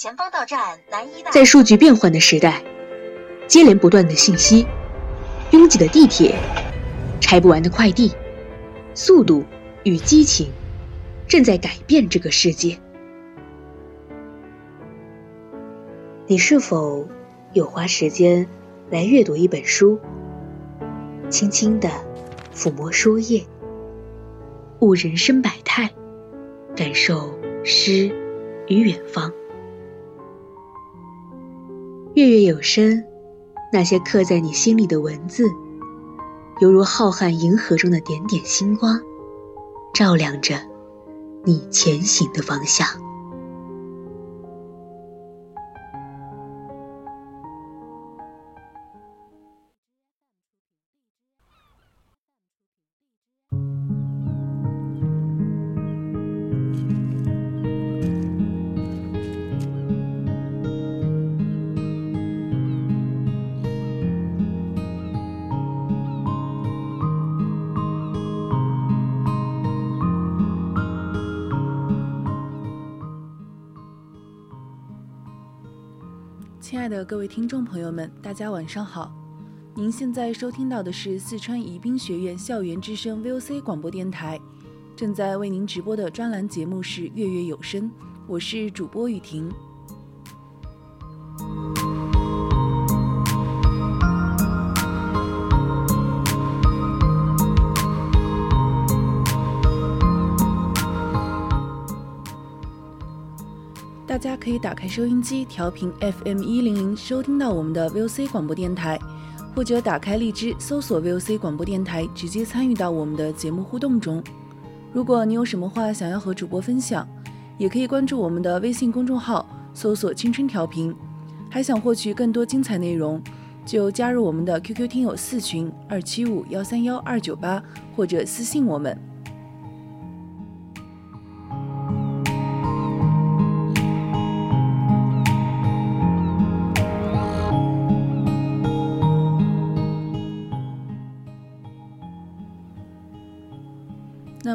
前方到站南医大。在数据变换的时代，接连不断的信息，拥挤的地铁，拆不完的快递，速度与激情正在改变这个世界。你是否有花时间来阅读一本书，轻轻地抚摸书页，悟人生百态，感受诗与远方？月月有声，那些刻在你心里的文字，犹如浩瀚银河中的点点星光，照亮着你前行的方向。的各位听众朋友们，大家晚上好。您现在收听到的是四川宜宾学院校园之声 VOC 广播电台，正在为您直播的专栏节目是《月月有声》，我是主播雨婷。大家可以打开收音机调频 FM 一零零，收听到我们的 VOC 广播电台，或者打开荔枝搜索 VOC 广播电台，直接参与到我们的节目互动中。如果你有什么话想要和主播分享，也可以关注我们的微信公众号，搜索“青春调频”。还想获取更多精彩内容，就加入我们的 QQ 听友四群二七五幺三幺二九八，或者私信我们。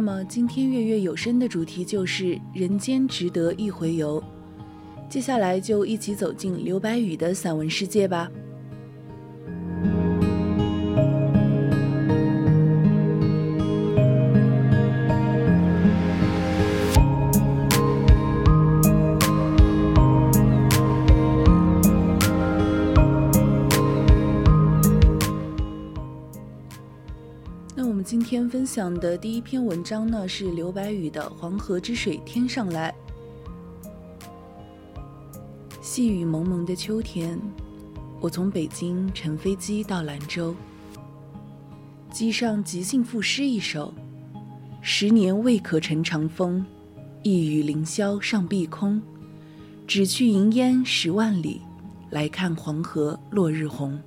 那么今天月月有声的主题就是“人间值得一回游”，接下来就一起走进刘白羽的散文世界吧。享的第一篇文章呢，是刘白羽的《黄河之水天上来》。细雨蒙蒙的秋天，我从北京乘飞机到兰州，机上即兴赋诗一首：十年未可乘长风，一雨凌霄上碧空。只去云烟十万里，来看黄河落日红。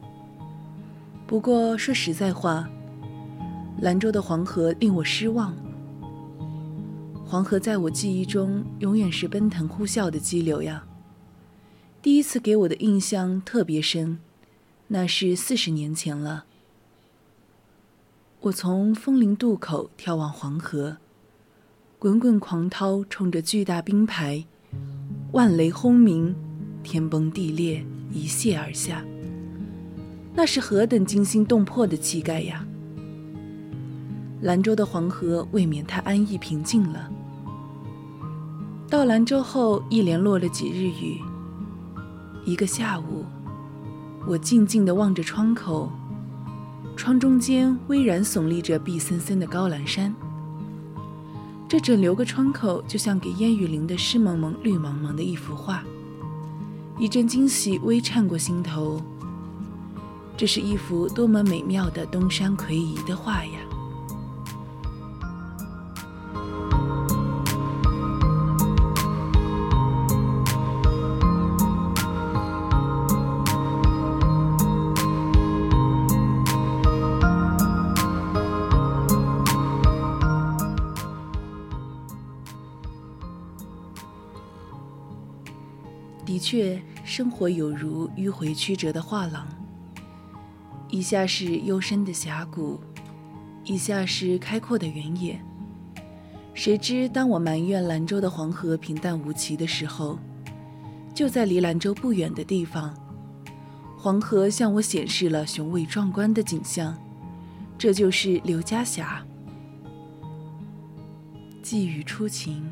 不过说实在话。兰州的黄河令我失望。黄河在我记忆中永远是奔腾呼啸的激流呀。第一次给我的印象特别深，那是四十年前了。我从枫林渡口眺望黄河，滚滚狂涛冲着巨大冰排，万雷轰鸣，天崩地裂，一泻而下。那是何等惊心动魄的气概呀！兰州的黄河未免太安逸平静了。到兰州后，一连落了几日雨。一个下午，我静静地望着窗口，窗中间巍然耸立着碧森森的高兰山。这整流个窗口，就像给烟雨淋的湿蒙蒙、绿茫茫的一幅画。一阵惊喜微颤过心头，这是一幅多么美妙的东山魁夷的画呀！生活有如迂回曲折的画廊，以下是幽深的峡谷，以下是开阔的原野。谁知，当我埋怨兰州的黄河平淡无奇的时候，就在离兰州不远的地方。黄河向我显示了雄伟壮观的景象，这就是刘家峡。季雨初晴，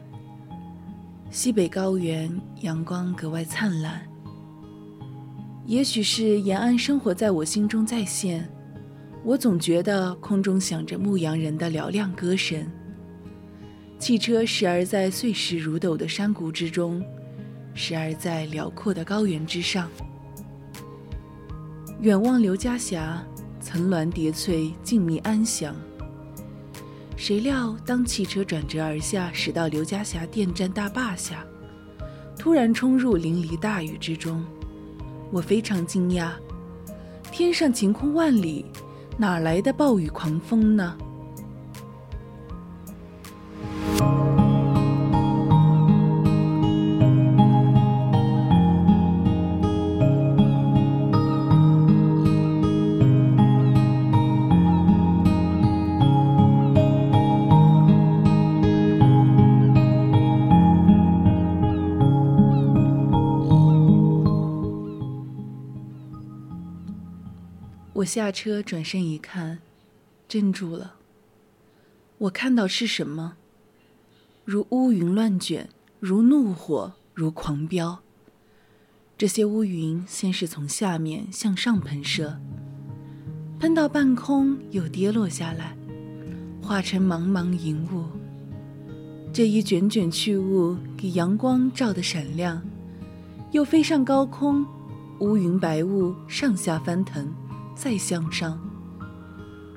西北高原阳光格外灿烂。也许是延安生活在我心中再现，我总觉得空中响着牧羊人的嘹亮歌声。汽车时而在碎石如斗的山谷之中，时而在辽阔的高原之上。远望刘家峡，层峦叠翠，静谧安详。谁料当汽车转折而下，驶到刘家峡电站大坝下，突然冲入淋漓大雨之中，我非常惊讶。天上晴空万里，哪来的暴雨狂风呢？我下车，转身一看，怔住了。我看到是什么？如乌云乱卷，如怒火，如狂飙。这些乌云先是从下面向上喷射，喷到半空，又跌落下来，化成茫茫银雾。这一卷卷去雾，给阳光照得闪亮，又飞上高空，乌云白雾上下翻腾。再向上，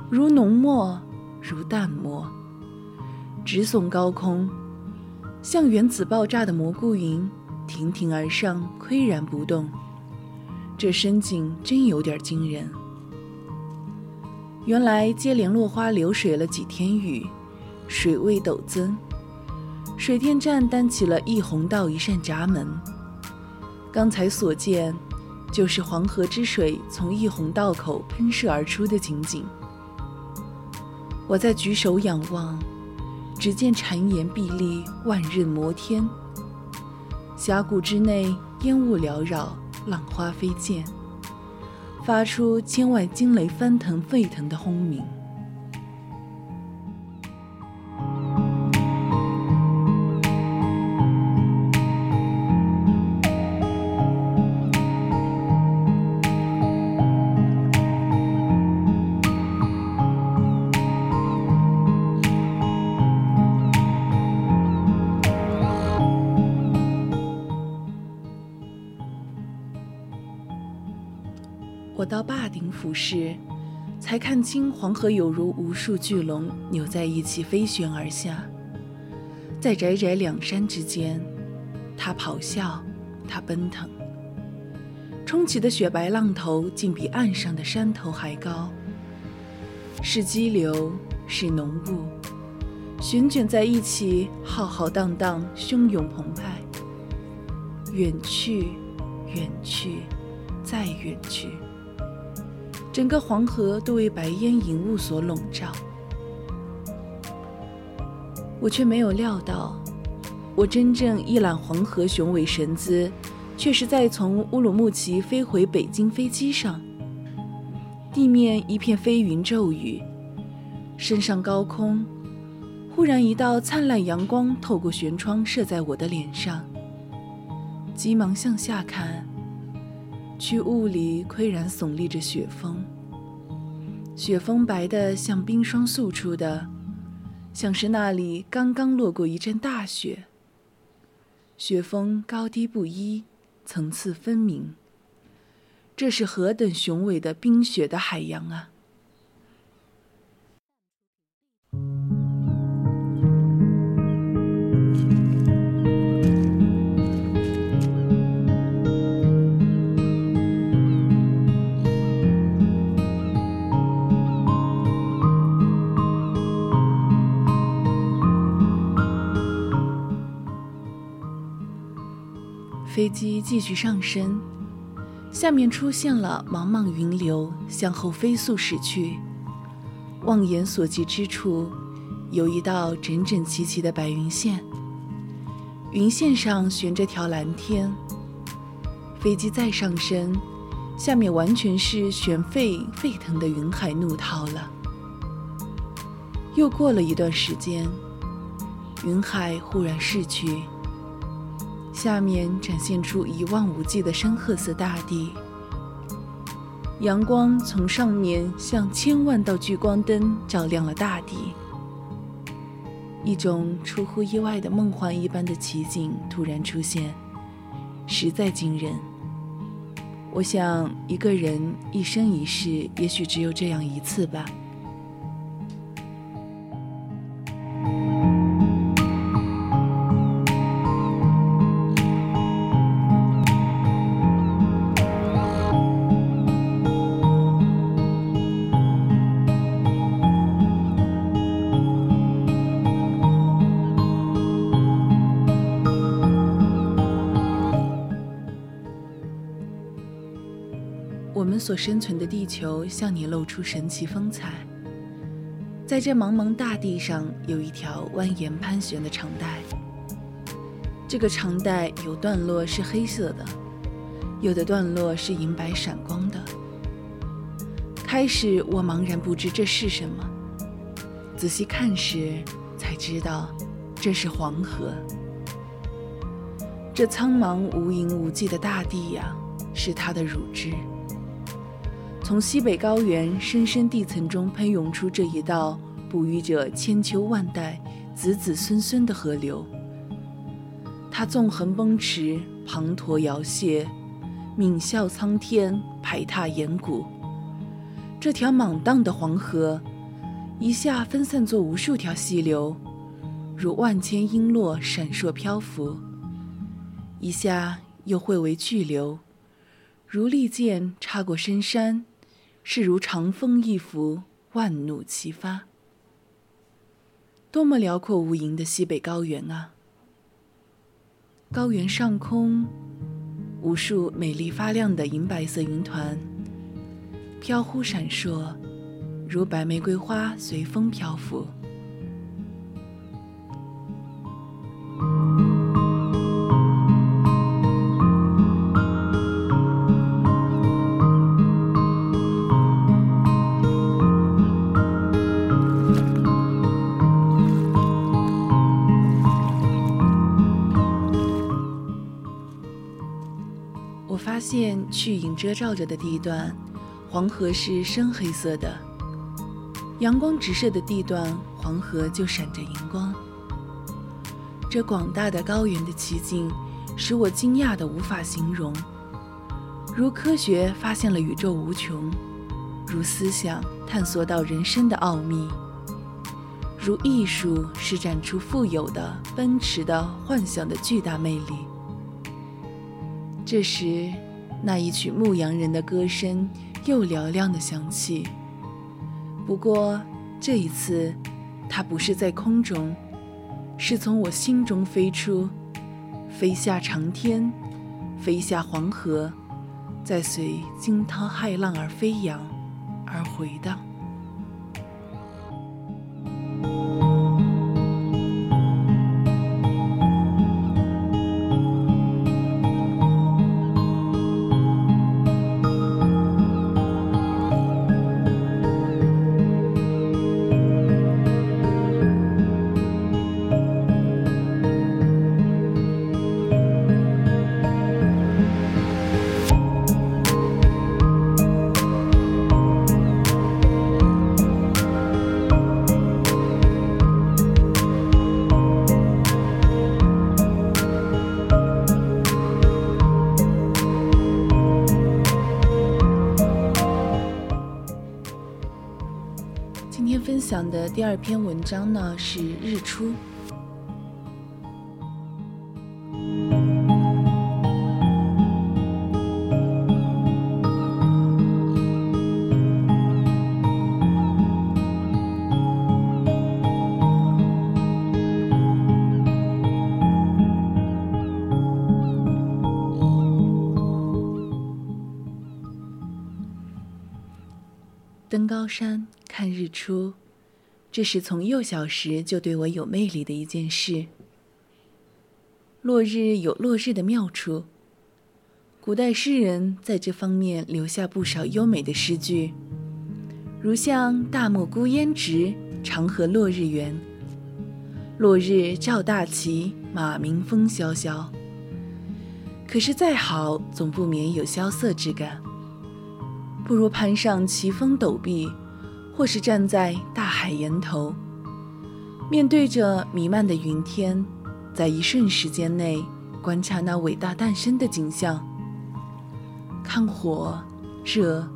如浓墨，如淡墨，直耸高空，像原子爆炸的蘑菇云，亭亭而上，岿然不动。这深景真有点惊人。原来接连落花流水了几天雨，水位陡增，水电站担起了一洪道一扇闸门。刚才所见。就是黄河之水从一洪道口喷射而出的情景。我在举手仰望，只见谗岩壁立，万仞摩天。峡谷之内烟雾缭绕，浪花飞溅，发出千万惊雷翻腾沸腾的轰鸣。到坝顶俯视，才看清黄河有如无数巨龙扭在一起飞旋而下，在窄窄两山之间，它咆哮，它奔腾，冲起的雪白浪头竟比岸上的山头还高。是激流，是浓雾，旋卷在一起，浩浩荡荡，汹涌澎湃，远去，远去，再远去。整个黄河都为白烟银雾所笼罩，我却没有料到，我真正一览黄河雄伟神姿，却是在从乌鲁木齐飞回北京飞机上。地面一片飞云骤雨，升上高空，忽然一道灿烂阳光透过舷窗射在我的脸上，急忙向下看。去雾里岿然耸立着雪峰，雪峰白的像冰霜塑出的，像是那里刚刚落过一阵大雪。雪峰高低不一，层次分明。这是何等雄伟的冰雪的海洋啊！飞机继续上升，下面出现了茫茫云流，向后飞速驶去。望眼所及之处，有一道整整齐齐的白云线，云线上悬着条蓝天，飞机再上升，下面完全是悬沸沸腾的云海怒涛了。又过了一段时间，云海忽然逝去，下面展现出一望无际的深褐色大地。阳光从上面像千万道聚光灯照亮了大地，一种出乎意外的梦幻一般的奇景突然出现，实在惊人。我想，一个人一生一世，也许只有这样一次吧。所生存的地球向你露出神奇风采。在这茫茫大地上，有一条蜿蜒盘旋的长带。这个长带有段落是黑色的，有的段落是银白闪光的。开始我茫然不知这是什么，仔细看时才知道，这是黄河。这苍茫无垠无际的大地呀，是它的乳汁。从西北高原深深地层中喷涌出这一道哺育着千秋万代子子孙孙的河流。它纵横奔驰，滂沱摇泻，泯笑苍天，排踏岩谷。这条莽荡的黄河，一下分散作无数条细流，如万千璎珞闪烁漂浮；一下又汇为巨流，如利剑插过深山。是如长风一拂，万弩齐发。多么辽阔无垠的西北高原啊！高原上空，无数美丽发亮的银白色云团，飘忽闪烁，如白玫瑰花随风漂浮。去影遮罩着的地段，黄河是深黑色的；阳光直射的地段，黄河就闪着银光。这广大的高原的奇景，使我惊讶的无法形容。如科学发现了宇宙无穷，如思想探索到人生的奥秘，如艺术施展出富有的、奔驰的、幻想的巨大魅力。这时。那一曲牧羊人的歌声又嘹亮的响起。不过这一次，它不是在空中，是从我心中飞出，飞下长天，飞下黄河，再随惊涛骇浪而飞扬，而回荡。第二篇文章呢是日出。登高山看日出。这是从幼小时就对我有魅力的一件事。落日有落日的妙处，古代诗人在这方面留下不少优美的诗句，如像“大漠孤烟直，长河落日圆”。落日照大旗，马鸣风萧萧。可是再好，总不免有萧瑟之感。不如攀上奇峰陡壁，或是站在大海源头，面对着弥漫的云天，在一瞬时间内观察那伟大诞生的景象。看火、热、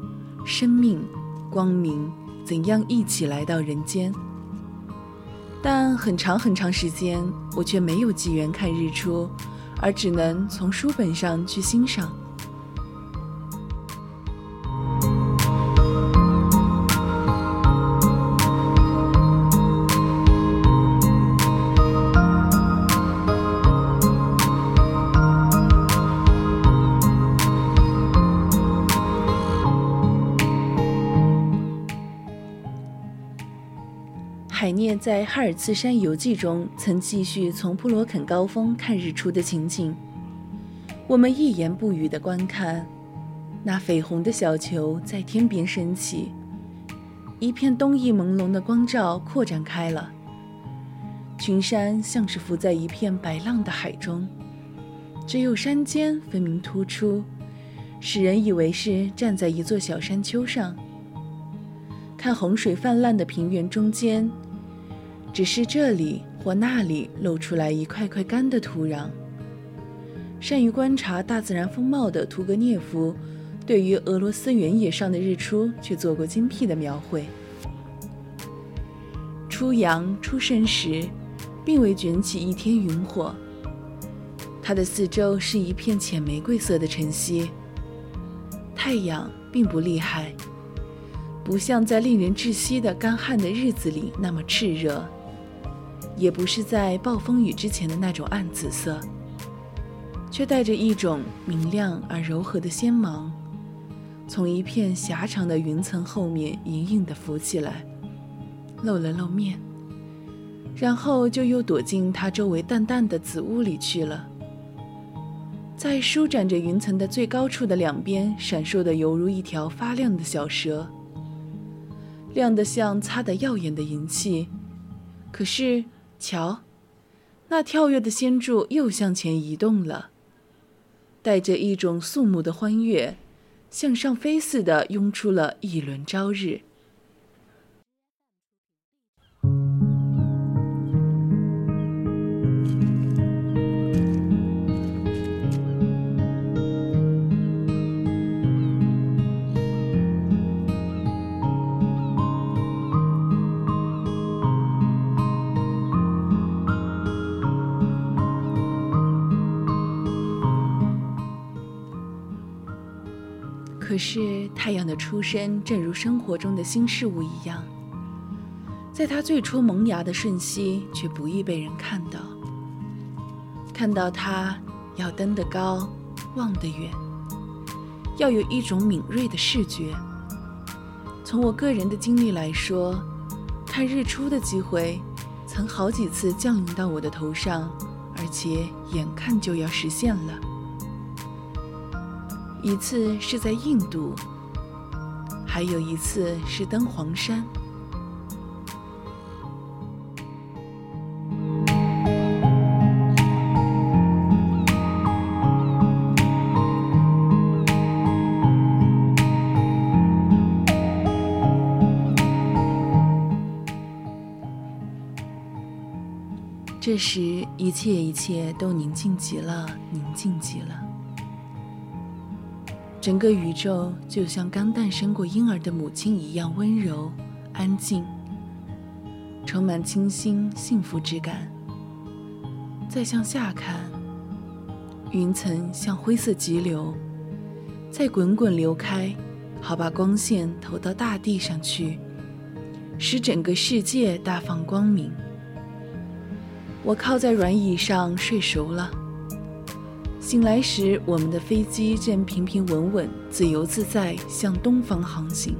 生命、光明怎样一起来到人间。但很长很长时间，我却没有机缘看日出，而只能从书本上去欣赏。在《哈尔茨山游记》中曾继续从普罗肯高峰看日出的情景。我们一言不语地观看，那绯红的小球在天边升起，一片冬意朦胧的光照扩展开了。群山像是浮在一片白浪的海中，只有山尖分明突出，使人以为是站在一座小山丘上。看洪水泛滥的平原中间。只是这里或那里露出来一块块干的土壤。善于观察大自然风貌的屠格涅夫，对于俄罗斯原野上的日出却做过精辟的描绘。初阳初升时，并未卷起一天云火。它的四周是一片浅玫瑰色的晨曦。太阳并不厉害，不像在令人窒息的干旱的日子里那么炽热。也不是在暴风雨之前的那种暗紫色，却带着一种明亮而柔和的鲜芒，从一片狭长的云层后面隐隐地浮起来，露了露面，然后就又躲进它周围淡淡的紫雾里去了。在舒展着云层的最高处的两边，闪烁的犹如一条发亮的小蛇，亮得像擦得耀眼的银器，可是。瞧，那跳跃的仙柱又向前移动了，带着一种肃穆的欢悦，向上飞似的拥出了一轮朝日。是太阳的出生，正如生活中的新事物一样，在它最初萌芽的瞬息，却不易被人看到。看到它，要登得高，望得远，要有一种敏锐的视觉。从我个人的经历来说，看日出的机会，曾好几次降临到我的头上，而且眼看就要实现了。一次是在印度，还有一次是登黄山。这时，一切一切都宁静极了，宁静极了。整个宇宙就像刚诞生过婴儿的母亲一样温柔、安静，充满清新幸福之感。再向下看，云层像灰色急流，在滚滚流开，好把光线投到大地上去，使整个世界大放光明。我靠在软椅上睡熟了。醒来时，我们的飞机正平平稳稳、自由自在向东方航行。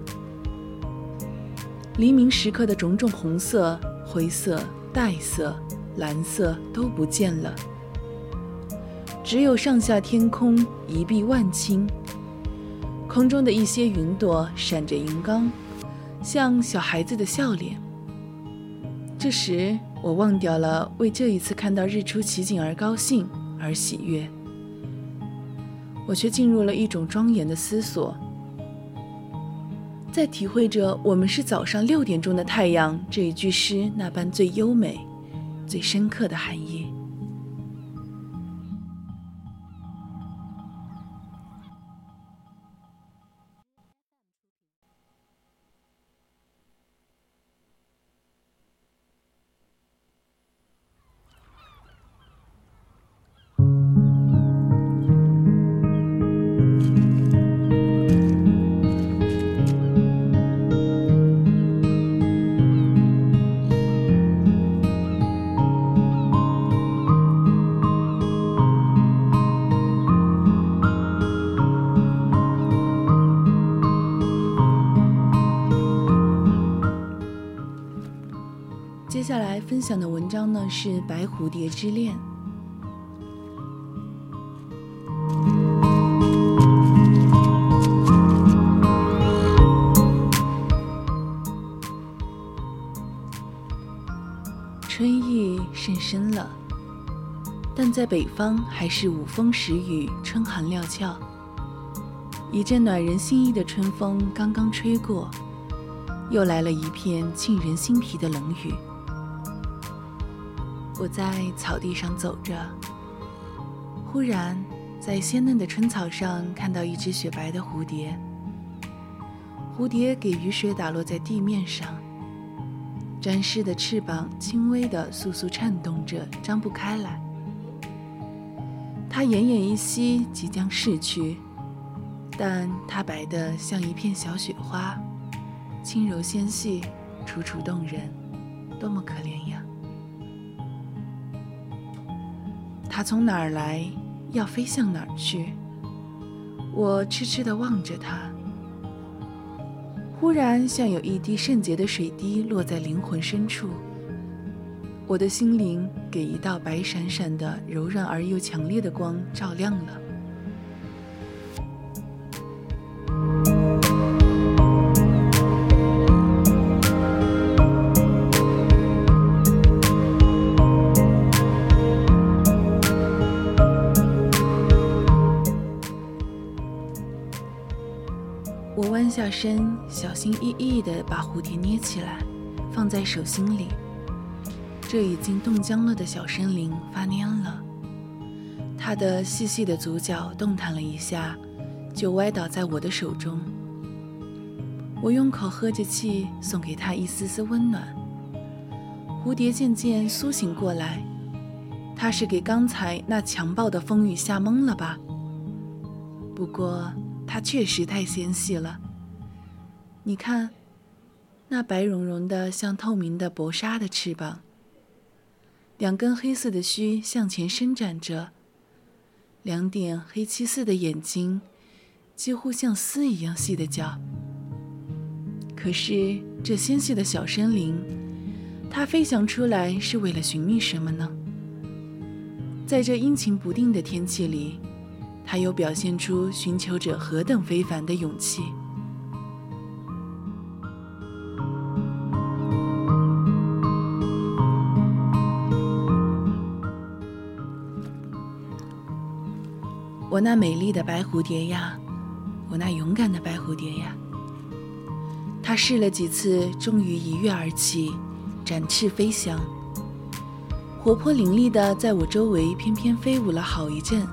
黎明时刻的种种红色、灰色、黛色、蓝色都不见了。只有上下天空一碧万顷，空中的一些云朵闪着银光，像小孩子的笑脸。这时，我忘掉了为这一次看到日出奇景而高兴而喜悦，我却进入了一种庄严的思索，在体会着“我们是早上六点钟的太阳”这一句诗那般最优美、最深刻的含义。是《白蝴蝶之恋》。春意甚深了，但在北方还是五风十雨，春寒料峭。一阵暖人心意的春风刚刚吹过，又来了一片沁人心脾的冷雨。我在草地上走着，忽然在鲜嫩的春草上看到一只雪白的蝴蝶。蝴蝶给雨水打落在地面上，沾湿的翅膀轻微的簌簌颤动着，张不开来。它奄奄一息，即将逝去，但它白得像一片小雪花，轻柔纤细，楚楚动人，多么可怜呀！它从哪儿来，要飞向哪儿去？我痴痴地望着它，忽然像有一滴圣洁的水滴落在灵魂深处，我的心灵给一道白闪闪的、柔软而又强烈的光照亮了。下身，小心翼翼地把蝴蝶捏起来，放在手心里。这已经冻僵了的小生灵发蔫了，它的细细的足角动弹了一下，就歪倒在我的手中。我用口喝着气，送给它一丝丝温暖。蝴蝶渐渐苏醒过来，它是给刚才那强暴的风雨吓懵了吧？不过它确实太纤细了。你看，那白茸茸的、像透明的薄纱的翅膀，两根黑色的须向前伸展着，两点黑漆似的眼睛，几乎像丝一样细的脚。可是这纤细的小生灵，它飞翔出来是为了寻觅什么呢？在这阴晴不定的天气里，它又表现出寻求者何等非凡的勇气！那美丽的白蝴蝶呀，我那勇敢的白蝴蝶呀，它试了几次，终于一跃而起，展翅飞翔，活泼伶俐的在我周围翩翩飞舞了好一阵，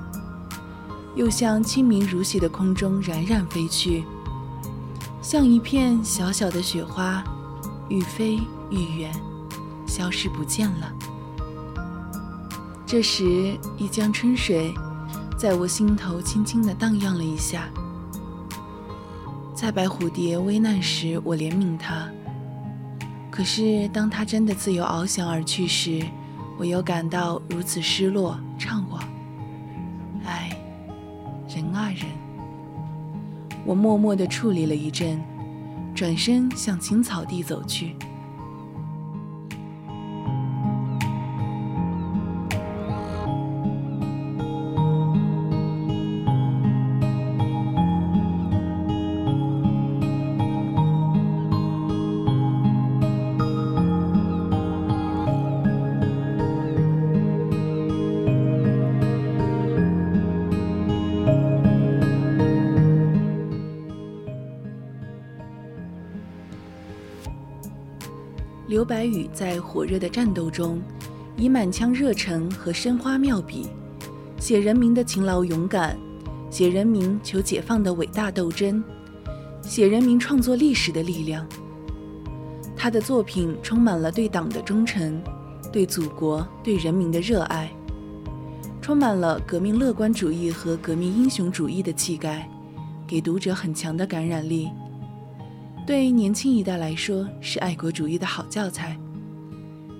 又向清明如洗的空中冉冉飞去，像一片小小的雪花，愈飞愈远，消失不见了。这时，一江春水。在我心头轻轻地荡漾了一下。在白蝴蝶危难时，我怜悯它；可是当它真的自由翱翔而去时，我又感到如此失落怅惘。唉，人啊人！我默默地矗立了一阵，转身向青草地走去。刘白羽在火热的战斗中，以满腔热忱和生花妙笔，写人民的勤劳勇敢，写人民求解放的伟大斗争，写人民创作历史的力量。他的作品充满了对党的忠诚，对祖国、对人民的热爱，充满了革命乐观主义和革命英雄主义的气概，给读者很强的感染力。对年轻一代来说，是爱国主义的好教材。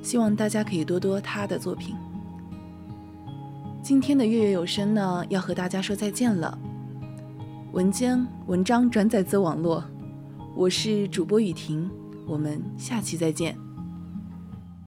希望大家可以多多他的作品。今天的月月有声呢，要和大家说再见了。文间文章转载自网络，我是主播雨婷，我们下期再见。